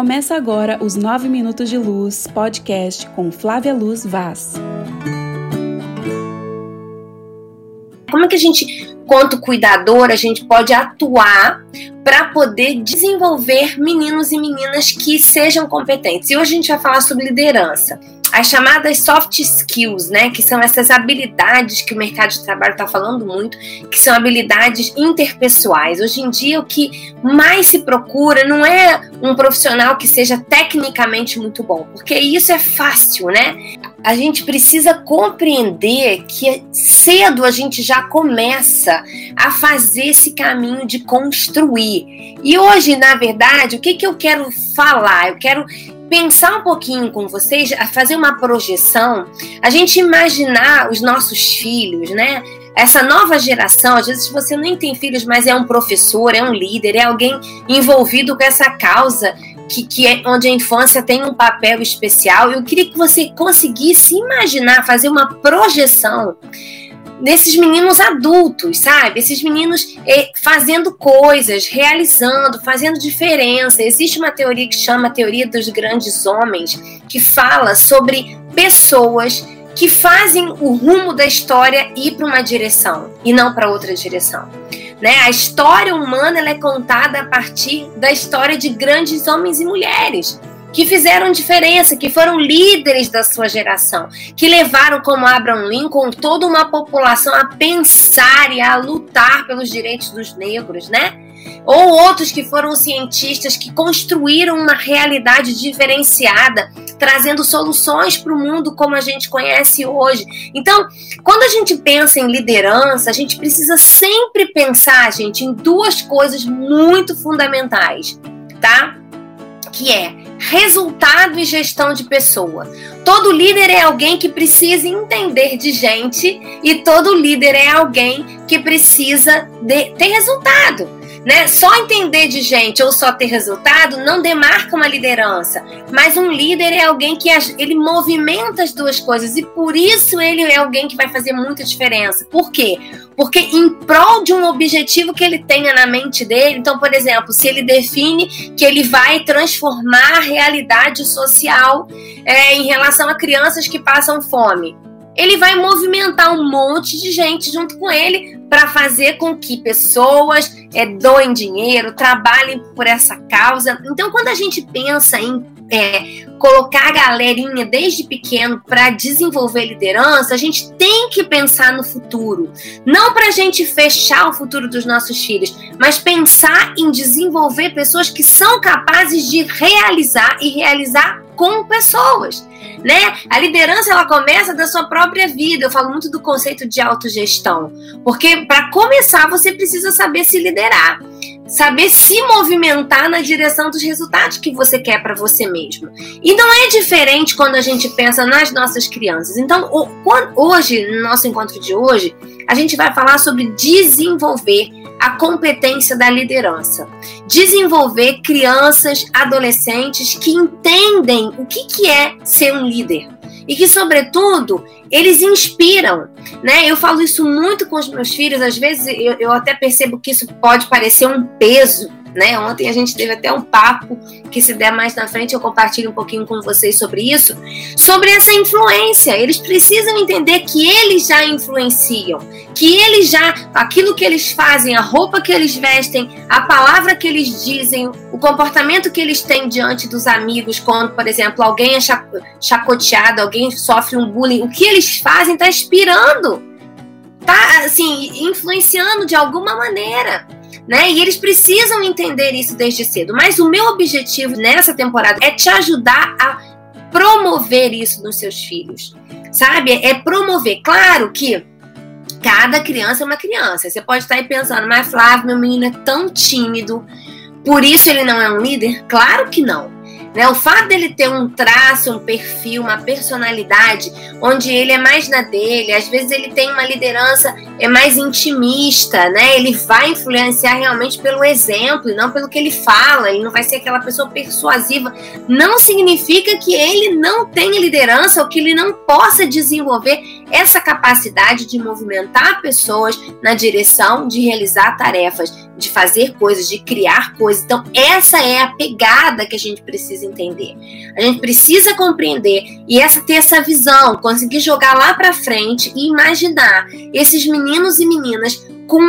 Começa agora os 9 Minutos de Luz podcast com Flávia Luz Vaz. Como é que a gente, quanto cuidadora, a gente pode atuar para poder desenvolver meninos e meninas que sejam competentes? E hoje a gente vai falar sobre liderança as chamadas soft skills, né, que são essas habilidades que o mercado de trabalho está falando muito, que são habilidades interpessoais. Hoje em dia, o que mais se procura não é um profissional que seja tecnicamente muito bom, porque isso é fácil, né? A gente precisa compreender que cedo a gente já começa a fazer esse caminho de construir. E hoje, na verdade, o que, que eu quero falar? Eu quero pensar um pouquinho com vocês, a fazer uma projeção, a gente imaginar os nossos filhos, né? Essa nova geração, às vezes você nem tem filhos, mas é um professor, é um líder, é alguém envolvido com essa causa que, que é onde a infância tem um papel especial. Eu queria que você conseguisse imaginar, fazer uma projeção nesses meninos adultos, sabe? Esses meninos eh, fazendo coisas, realizando, fazendo diferença. Existe uma teoria que chama a teoria dos grandes homens, que fala sobre pessoas que fazem o rumo da história ir para uma direção e não para outra direção. Né? A história humana é contada a partir da história de grandes homens e mulheres que fizeram diferença, que foram líderes da sua geração, que levaram, como Abraham Lincoln, toda uma população a pensar e a lutar pelos direitos dos negros, né? Ou outros que foram cientistas que construíram uma realidade diferenciada, trazendo soluções para o mundo como a gente conhece hoje. Então, quando a gente pensa em liderança, a gente precisa sempre pensar, gente, em duas coisas muito fundamentais, tá? Que é resultado e gestão de pessoa. Todo líder é alguém que precisa entender de gente e todo líder é alguém que precisa de, ter resultado. Né? Só entender de gente ou só ter resultado não demarca uma liderança, mas um líder é alguém que ele movimenta as duas coisas e por isso ele é alguém que vai fazer muita diferença. Por quê? Porque em prol de um objetivo que ele tenha na mente dele, então, por exemplo, se ele define que ele vai transformar a realidade social é, em relação a crianças que passam fome, ele vai movimentar um monte de gente junto com ele para fazer com que pessoas é, doem dinheiro, trabalhem por essa causa. Então, quando a gente pensa em é, colocar a galerinha desde pequeno para desenvolver liderança, a gente tem que pensar no futuro. Não para a gente fechar o futuro dos nossos filhos, mas pensar em desenvolver pessoas que são capazes de realizar e realizar com pessoas, né? A liderança ela começa da sua própria vida. Eu falo muito do conceito de autogestão, porque para começar você precisa saber se liderar saber se movimentar na direção dos resultados que você quer para você mesmo. E não é diferente quando a gente pensa nas nossas crianças. Então, hoje, no nosso encontro de hoje, a gente vai falar sobre desenvolver a competência da liderança. Desenvolver crianças, adolescentes que entendem o que, que é ser um líder e que, sobretudo, eles inspiram, né? Eu falo isso muito com os meus filhos, às vezes eu, eu até percebo que isso pode parecer um peso, né? Ontem a gente teve até um papo que se der mais na frente eu compartilho um pouquinho com vocês sobre isso, sobre essa influência. Eles precisam entender que eles já influenciam, que eles já aquilo que eles fazem, a roupa que eles vestem, a palavra que eles dizem, o comportamento que eles têm diante dos amigos, quando, por exemplo, alguém é chacoteado, alguém sofre um bullying, o que eles fazem está inspirando, tá assim, influenciando de alguma maneira né? E eles precisam entender isso desde cedo. Mas o meu objetivo nessa temporada é te ajudar a promover isso nos seus filhos, sabe? É promover. Claro que cada criança é uma criança. Você pode estar aí pensando, mas Flávio, meu menino é tão tímido, por isso ele não é um líder? Claro que não. Né? O fato dele ter um traço, um perfil, uma personalidade, onde ele é mais na dele, às vezes ele tem uma liderança é mais intimista, né? Ele vai influenciar realmente pelo exemplo e não pelo que ele fala. Ele não vai ser aquela pessoa persuasiva. Não significa que ele não tenha liderança ou que ele não possa desenvolver essa capacidade de movimentar pessoas na direção de realizar tarefas, de fazer coisas, de criar coisas. Então, essa é a pegada que a gente precisa entender. A gente precisa compreender e essa ter essa visão, conseguir jogar lá para frente e imaginar esses meninos e meninas com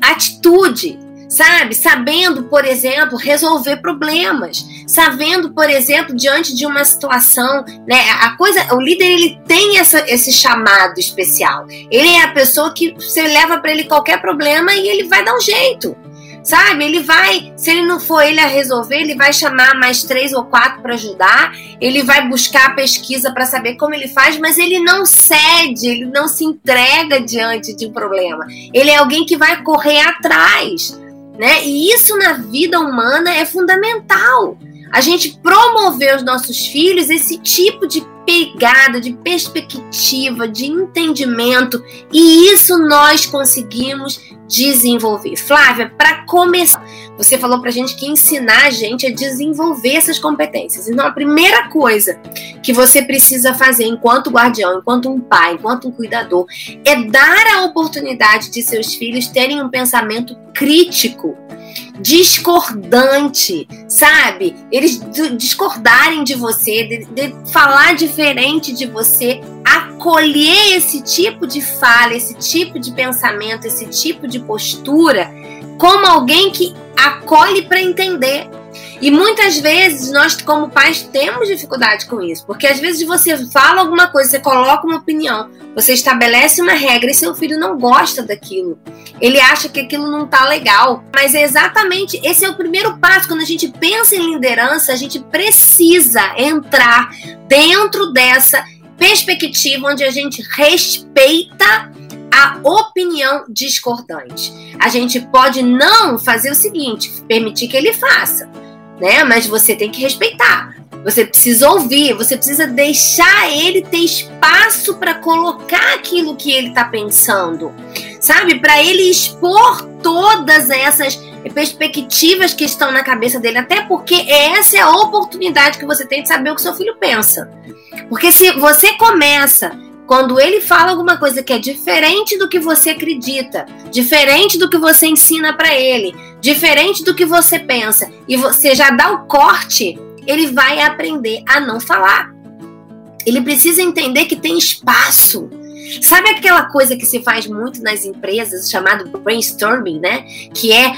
atitude, sabe? Sabendo, por exemplo, resolver problemas, sabendo, por exemplo, diante de uma situação, né? A coisa, o líder ele tem essa, esse chamado especial. Ele é a pessoa que você leva para ele qualquer problema e ele vai dar um jeito. Sabe? Ele vai, se ele não for ele a resolver, ele vai chamar mais três ou quatro para ajudar, ele vai buscar pesquisa para saber como ele faz, mas ele não cede, ele não se entrega diante de um problema. Ele é alguém que vai correr atrás né? E isso na vida humana é fundamental. A gente promover os nossos filhos esse tipo de pegada, de perspectiva, de entendimento, e isso nós conseguimos desenvolver. Flávia, para começar, você falou para a gente que ensinar a gente a desenvolver essas competências. Então, a primeira coisa que você precisa fazer enquanto guardião, enquanto um pai, enquanto um cuidador, é dar a oportunidade de seus filhos terem um pensamento crítico discordante, sabe? Eles discordarem de você, de, de, falar diferente de você, acolher esse tipo de fala, esse tipo de pensamento, esse tipo de postura, como alguém que acolhe para entender. E muitas vezes nós, como pais, temos dificuldade com isso, porque às vezes você fala alguma coisa, você coloca uma opinião, você estabelece uma regra e seu filho não gosta daquilo. Ele acha que aquilo não tá legal. Mas é exatamente esse é o primeiro passo. Quando a gente pensa em liderança, a gente precisa entrar dentro dessa perspectiva onde a gente respeita a opinião discordante. A gente pode não fazer o seguinte, permitir que ele faça né? Mas você tem que respeitar. Você precisa ouvir, você precisa deixar ele ter espaço para colocar aquilo que ele está pensando, sabe? Para ele expor todas essas perspectivas que estão na cabeça dele, até porque essa é a oportunidade que você tem de saber o que seu filho pensa. Porque se você começa quando ele fala alguma coisa que é diferente do que você acredita, diferente do que você ensina para ele, diferente do que você pensa, e você já dá o corte, ele vai aprender a não falar. Ele precisa entender que tem espaço Sabe aquela coisa que se faz muito nas empresas, chamado brainstorming, né? Que é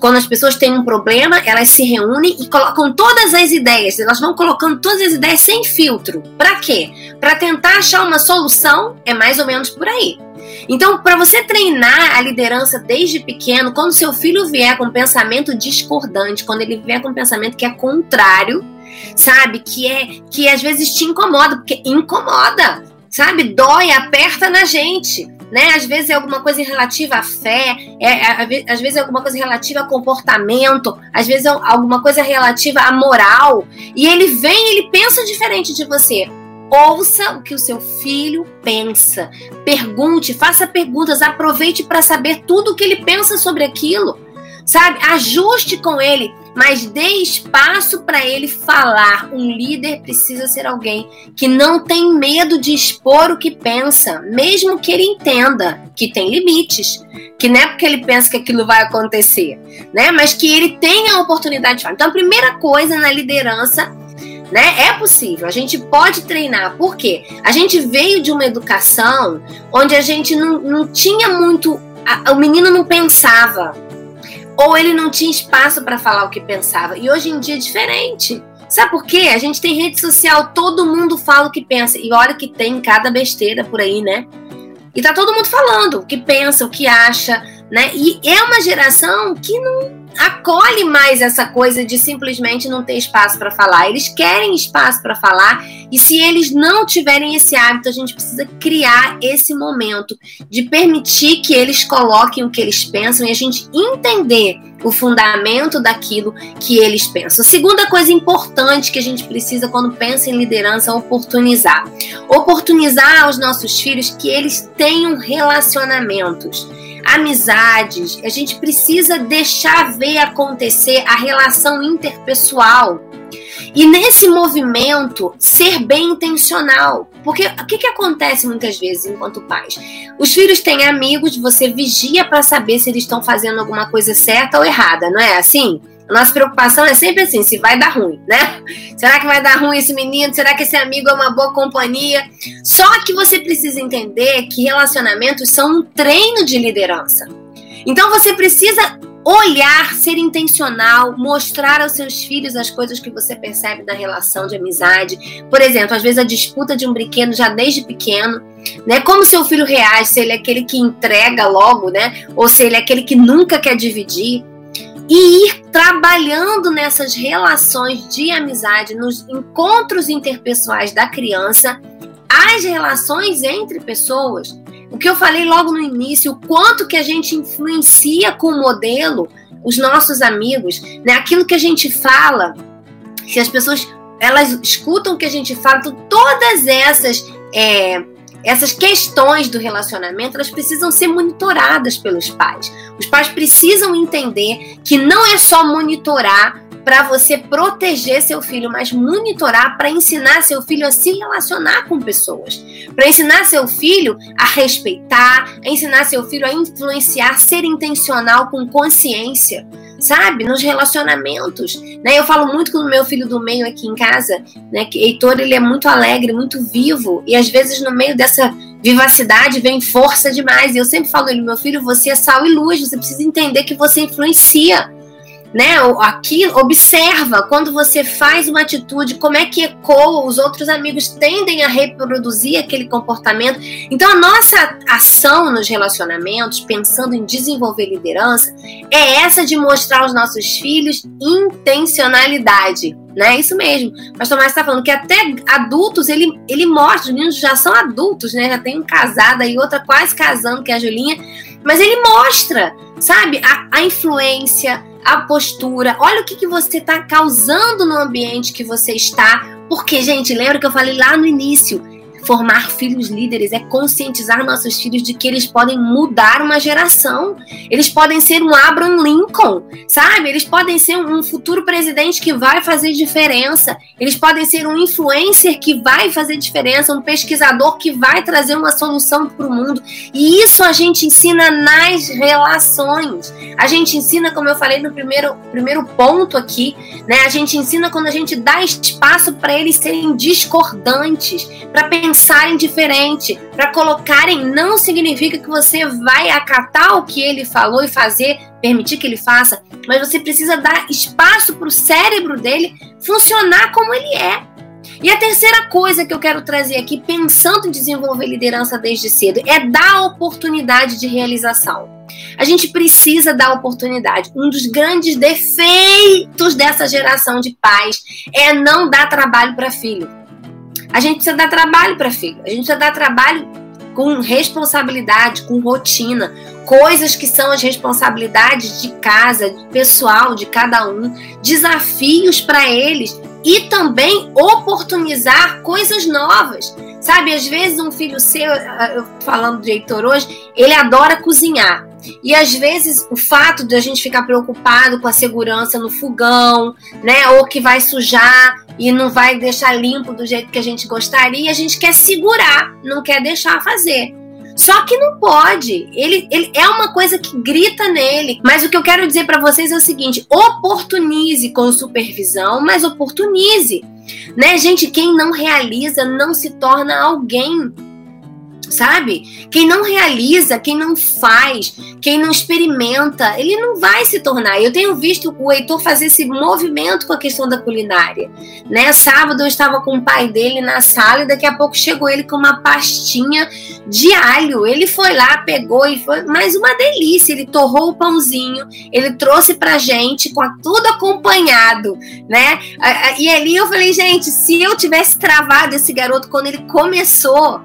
quando as pessoas têm um problema, elas se reúnem e colocam todas as ideias, elas vão colocando todas as ideias sem filtro. Para quê? Para tentar achar uma solução, é mais ou menos por aí. Então, para você treinar a liderança desde pequeno, quando seu filho vier com um pensamento discordante, quando ele vier com um pensamento que é contrário, sabe, que é que às vezes te incomoda, porque incomoda sabe? Dói, aperta na gente. Né? Às vezes é alguma coisa relativa à fé, é, é, às vezes é alguma coisa relativa a comportamento, às vezes é alguma coisa relativa à moral. E ele vem, ele pensa diferente de você. Ouça o que o seu filho pensa. Pergunte, faça perguntas, aproveite para saber tudo o que ele pensa sobre aquilo. Sabe? Ajuste com ele mas dê espaço para ele falar. Um líder precisa ser alguém que não tem medo de expor o que pensa, mesmo que ele entenda que tem limites, que não é porque ele pensa que aquilo vai acontecer, né? Mas que ele tenha a oportunidade de falar. Então, a primeira coisa na liderança né? É possível, a gente pode treinar. Por quê? A gente veio de uma educação onde a gente não, não tinha muito. A, o menino não pensava ou ele não tinha espaço para falar o que pensava. E hoje em dia é diferente. Sabe por quê? A gente tem rede social, todo mundo fala o que pensa. E olha que tem cada besteira por aí, né? E tá todo mundo falando o que pensa, o que acha, né? E é uma geração que não acolhe mais essa coisa de simplesmente não ter espaço para falar. Eles querem espaço para falar e se eles não tiverem esse hábito, a gente precisa criar esse momento de permitir que eles coloquem o que eles pensam e a gente entender o fundamento daquilo que eles pensam. Segunda coisa importante que a gente precisa quando pensa em liderança é oportunizar. Oportunizar aos nossos filhos que eles tenham relacionamentos amizades, a gente precisa deixar ver acontecer a relação interpessoal. E nesse movimento, ser bem intencional. Porque o que, que acontece muitas vezes enquanto pais? Os filhos têm amigos, você vigia para saber se eles estão fazendo alguma coisa certa ou errada, não é assim? A nossa preocupação é sempre assim, se vai dar ruim, né? Será que vai dar ruim esse menino? Será que esse amigo é uma boa companhia? Só que você precisa entender que relacionamentos são um treino de liderança. Então você precisa olhar, ser intencional, mostrar aos seus filhos as coisas que você percebe na relação de amizade. Por exemplo, às vezes a disputa de um brinquedo já desde pequeno, né? Como seu filho reage, se ele é aquele que entrega logo, né? Ou se ele é aquele que nunca quer dividir. E ir trabalhando nessas relações de amizade, nos encontros interpessoais da criança, as relações entre pessoas o que eu falei logo no início, o quanto que a gente influencia com o modelo, os nossos amigos, né? Aquilo que a gente fala, se as pessoas elas escutam o que a gente fala, então todas essas é, essas questões do relacionamento elas precisam ser monitoradas pelos pais. Os pais precisam entender que não é só monitorar para você proteger seu filho, mas monitorar para ensinar seu filho a se relacionar com pessoas, para ensinar seu filho a respeitar, a ensinar seu filho a influenciar, ser intencional com consciência, sabe, nos relacionamentos, né? Eu falo muito com o meu filho do meio aqui em casa, né? Que Heitor ele é muito alegre, muito vivo e às vezes no meio dessa vivacidade vem força demais. E eu sempre falo ele, meu filho, você é sal e luz, você precisa entender que você influencia né? Aqui observa quando você faz uma atitude, como é que ecoa, os outros amigos tendem a reproduzir aquele comportamento. Então a nossa ação nos relacionamentos, pensando em desenvolver liderança, é essa de mostrar aos nossos filhos intencionalidade, né? Isso mesmo. Mas Tomás está falando que até adultos ele, ele mostra, os meninos já são adultos, né? Já tem um casado e outra quase casando, que é a Julinha, mas ele mostra, sabe, a, a influência, a postura, olha o que, que você está causando no ambiente que você está. Porque, gente, lembra que eu falei lá no início? Formar filhos líderes é conscientizar nossos filhos de que eles podem mudar uma geração. Eles podem ser um Abraham Lincoln, sabe? Eles podem ser um futuro presidente que vai fazer diferença. Eles podem ser um influencer que vai fazer diferença, um pesquisador que vai trazer uma solução para o mundo. E isso a gente ensina nas relações. A gente ensina, como eu falei no primeiro, primeiro ponto aqui, né? A gente ensina quando a gente dá espaço para eles serem discordantes, para pensar pensarem diferente, para colocarem, não significa que você vai acatar o que ele falou e fazer, permitir que ele faça, mas você precisa dar espaço para o cérebro dele funcionar como ele é. E a terceira coisa que eu quero trazer aqui, pensando em desenvolver liderança desde cedo, é dar oportunidade de realização. A gente precisa dar oportunidade. Um dos grandes defeitos dessa geração de pais é não dar trabalho para filho. A gente precisa dar trabalho para filho. A gente precisa dar trabalho com responsabilidade, com rotina, coisas que são as responsabilidades de casa, pessoal de cada um, desafios para eles e também oportunizar coisas novas. Sabe, às vezes um filho seu, eu falando de Heitor hoje, ele adora cozinhar. E às vezes o fato de a gente ficar preocupado com a segurança no fogão, né, ou que vai sujar e não vai deixar limpo do jeito que a gente gostaria, a gente quer segurar, não quer deixar fazer. Só que não pode. Ele, ele é uma coisa que grita nele. Mas o que eu quero dizer para vocês é o seguinte: oportunize com supervisão, mas oportunize. Né, gente? Quem não realiza não se torna alguém sabe? Quem não realiza, quem não faz, quem não experimenta, ele não vai se tornar. Eu tenho visto o Heitor fazer esse movimento com a questão da culinária, né? Sábado eu estava com o pai dele na sala e daqui a pouco chegou ele com uma pastinha de alho. Ele foi lá, pegou e foi, mais uma delícia. Ele torrou o pãozinho, ele trouxe pra gente com tudo acompanhado, né? E ali eu falei, gente, se eu tivesse travado esse garoto quando ele começou,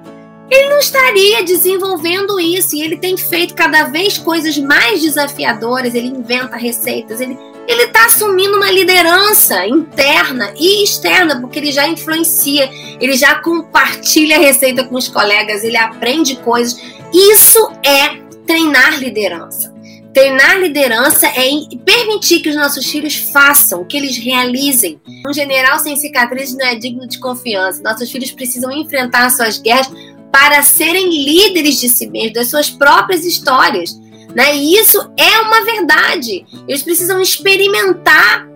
ele não estaria desenvolvendo isso. E ele tem feito cada vez coisas mais desafiadoras. Ele inventa receitas. Ele ele está assumindo uma liderança interna e externa, porque ele já influencia, ele já compartilha a receita com os colegas, ele aprende coisas. Isso é treinar liderança. Treinar liderança é permitir que os nossos filhos façam, que eles realizem. Um general sem cicatriz não é digno de confiança. Nossos filhos precisam enfrentar suas guerras para serem líderes de si mesmos, das suas próprias histórias. Né? E isso é uma verdade. Eles precisam experimentar,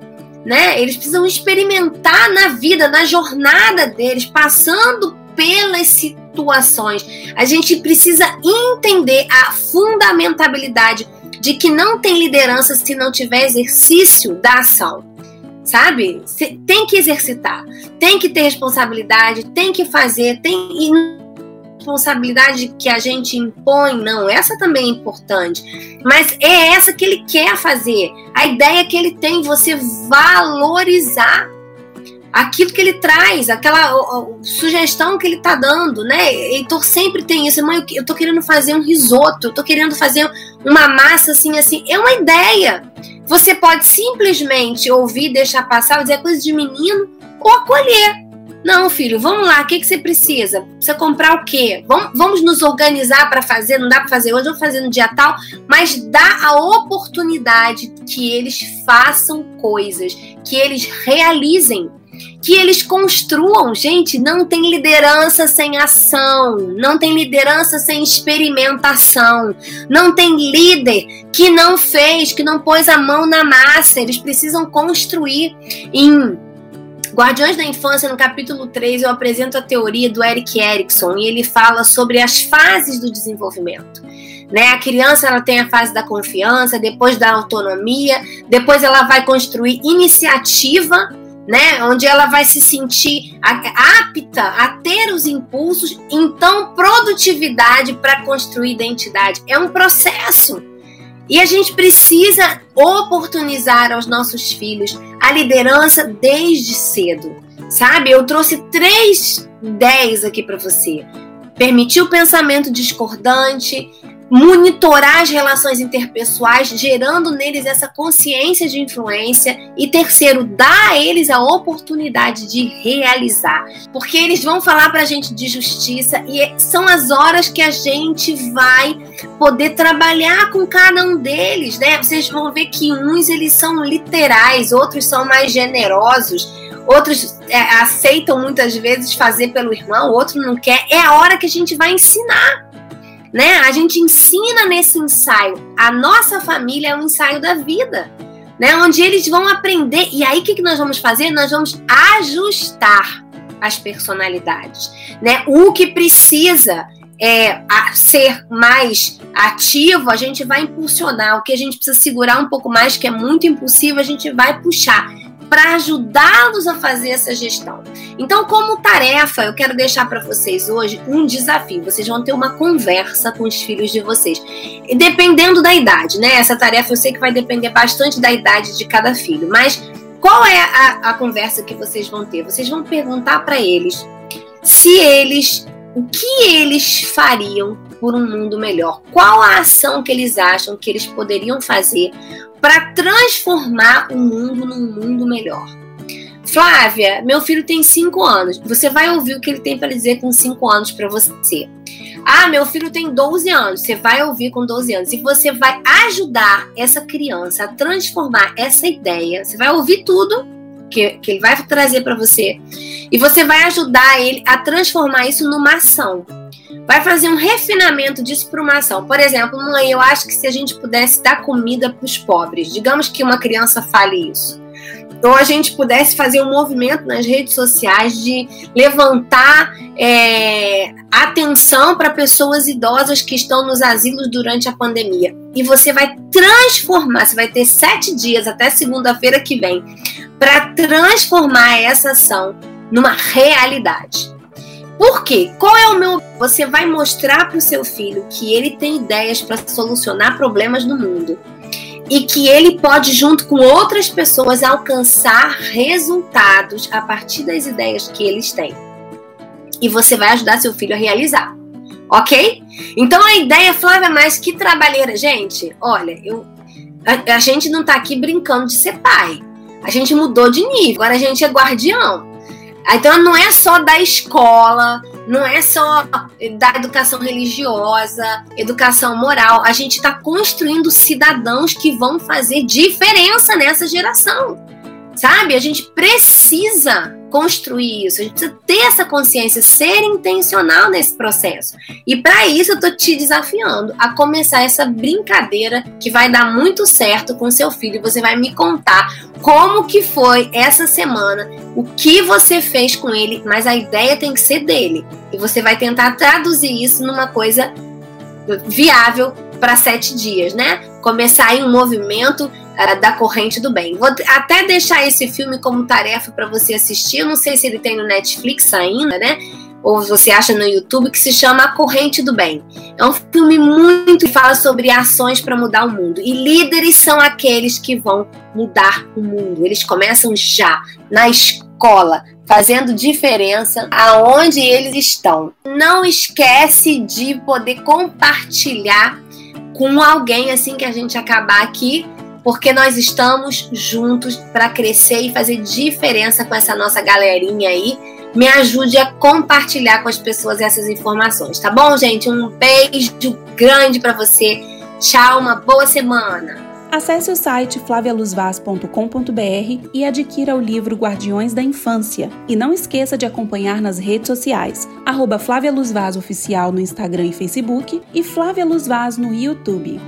né? Eles precisam experimentar na vida, na jornada deles, passando pelas situações. A gente precisa entender a fundamentabilidade de que não tem liderança se não tiver exercício da ação. Sabe? Tem que exercitar, tem que ter responsabilidade, tem que fazer, tem e responsabilidade que a gente impõe, não, essa também é importante. Mas é essa que ele quer fazer. A ideia que ele tem, você valorizar aquilo que ele traz, aquela sugestão que ele tá dando, né? Heitor sempre tem isso. Mãe, eu tô querendo fazer um risoto, eu tô querendo fazer uma massa assim, assim. É uma ideia. Você pode simplesmente ouvir, deixar passar, dizer coisa de menino ou acolher. Não, filho, vamos lá, o que, que você precisa? Precisa comprar o quê? Vamos, vamos nos organizar para fazer, não dá para fazer hoje, vamos fazer no dia tal, mas dá a oportunidade que eles façam coisas, que eles realizem que eles construam. Gente, não tem liderança sem ação, não tem liderança sem experimentação, não tem líder que não fez, que não pôs a mão na massa. Eles precisam construir. Em Guardiões da Infância, no capítulo 3, eu apresento a teoria do Eric Erickson e ele fala sobre as fases do desenvolvimento. Né? A criança ela tem a fase da confiança, depois da autonomia, depois ela vai construir iniciativa né? Onde ela vai se sentir apta a ter os impulsos, então produtividade para construir identidade. É um processo. E a gente precisa oportunizar aos nossos filhos a liderança desde cedo. Sabe? Eu trouxe três ideias aqui para você. Permitir o pensamento discordante, monitorar as relações interpessoais, gerando neles essa consciência de influência e terceiro, dar a eles a oportunidade de realizar, porque eles vão falar para a gente de justiça e são as horas que a gente vai poder trabalhar com cada um deles, né? Vocês vão ver que uns eles são literais, outros são mais generosos. Outros é, aceitam muitas vezes fazer pelo irmão, outro não quer. É a hora que a gente vai ensinar né? A gente ensina nesse ensaio. A nossa família é um ensaio da vida, né? Onde eles vão aprender. E aí o que, que nós vamos fazer? Nós vamos ajustar as personalidades, né? O que precisa é, ser mais ativo, a gente vai impulsionar. O que a gente precisa segurar um pouco mais, que é muito impulsivo, a gente vai puxar para ajudá-los a fazer essa gestão. Então, como tarefa, eu quero deixar para vocês hoje um desafio. Vocês vão ter uma conversa com os filhos de vocês, dependendo da idade, né? Essa tarefa eu sei que vai depender bastante da idade de cada filho, mas qual é a, a conversa que vocês vão ter? Vocês vão perguntar para eles se eles, o que eles fariam por um mundo melhor? Qual a ação que eles acham que eles poderiam fazer para transformar o mundo num mundo melhor. Flávia, meu filho tem 5 anos. Você vai ouvir o que ele tem para dizer com 5 anos para você. Ah, meu filho tem 12 anos. Você vai ouvir com 12 anos. E você vai ajudar essa criança a transformar essa ideia. Você vai ouvir tudo que, que ele vai trazer para você. E você vai ajudar ele a transformar isso numa ação vai fazer um refinamento disso para uma ação. Por exemplo, mãe, eu acho que se a gente pudesse dar comida para os pobres, digamos que uma criança fale isso. Ou a gente pudesse fazer um movimento nas redes sociais de levantar é, atenção para pessoas idosas que estão nos asilos durante a pandemia. E você vai transformar, você vai ter sete dias até segunda-feira que vem para transformar essa ação numa realidade. Por quê? Qual é o meu. Você vai mostrar para o seu filho que ele tem ideias para solucionar problemas no mundo e que ele pode, junto com outras pessoas, alcançar resultados a partir das ideias que eles têm. E você vai ajudar seu filho a realizar. Ok? Então a ideia, Flávia, mais que trabalheira. Gente, olha, eu, a, a gente não está aqui brincando de ser pai. A gente mudou de nível. Agora a gente é guardião. Então não é só da escola, não é só da educação religiosa, educação moral. A gente está construindo cidadãos que vão fazer diferença nessa geração. Sabe? A gente precisa construir isso, a gente precisa ter essa consciência, ser intencional nesse processo. E para isso eu tô te desafiando a começar essa brincadeira que vai dar muito certo com seu filho. Você vai me contar como que foi essa semana, o que você fez com ele, mas a ideia tem que ser dele. E você vai tentar traduzir isso numa coisa viável para sete dias, né? Começar aí um movimento uh, da corrente do bem. Vou até deixar esse filme como tarefa para você assistir. Eu não sei se ele tem no Netflix ainda, né? Ou você acha no YouTube, que se chama A Corrente do Bem. É um filme muito que fala sobre ações para mudar o mundo. E líderes são aqueles que vão mudar o mundo. Eles começam já, na escola, fazendo diferença aonde eles estão. Não esquece de poder compartilhar com alguém assim que a gente acabar aqui porque nós estamos juntos para crescer e fazer diferença com essa nossa galerinha aí. Me ajude a compartilhar com as pessoas essas informações, tá bom, gente? Um beijo grande para você. Tchau, uma boa semana. Acesse o site flavialuzvaz.com.br e adquira o livro Guardiões da Infância. E não esqueça de acompanhar nas redes sociais, arroba Flávia Luz Vaz Oficial no Instagram e Facebook e Flávia Luz Vaz no YouTube.